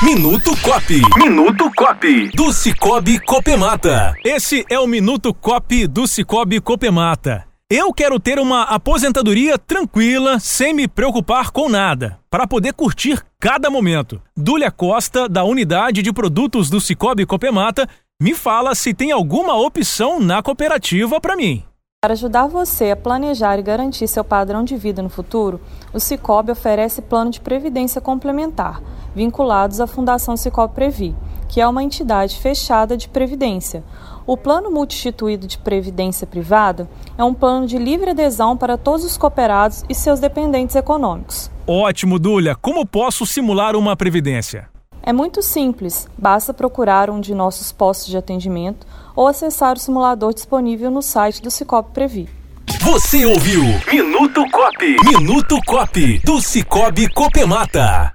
Minuto Cop. Minuto Cop. Do Cicobi Copemata. Esse é o Minuto Cop do Cicobi Copemata. Eu quero ter uma aposentadoria tranquila, sem me preocupar com nada, para poder curtir cada momento. Dúlia Costa, da Unidade de Produtos do Cicobi Copemata, me fala se tem alguma opção na cooperativa para mim. Para ajudar você a planejar e garantir seu padrão de vida no futuro, o Cicobi oferece plano de previdência complementar, vinculados à Fundação Cicobi Previ, que é uma entidade fechada de previdência. O Plano Multistituído de Previdência Privada é um plano de livre adesão para todos os cooperados e seus dependentes econômicos. Ótimo, Dúlia. Como posso simular uma previdência? É muito simples, basta procurar um de nossos postos de atendimento ou acessar o simulador disponível no site do Cicobi Previ. Você ouviu Minuto Cop. Minuto Cop do Cicobi Copemata.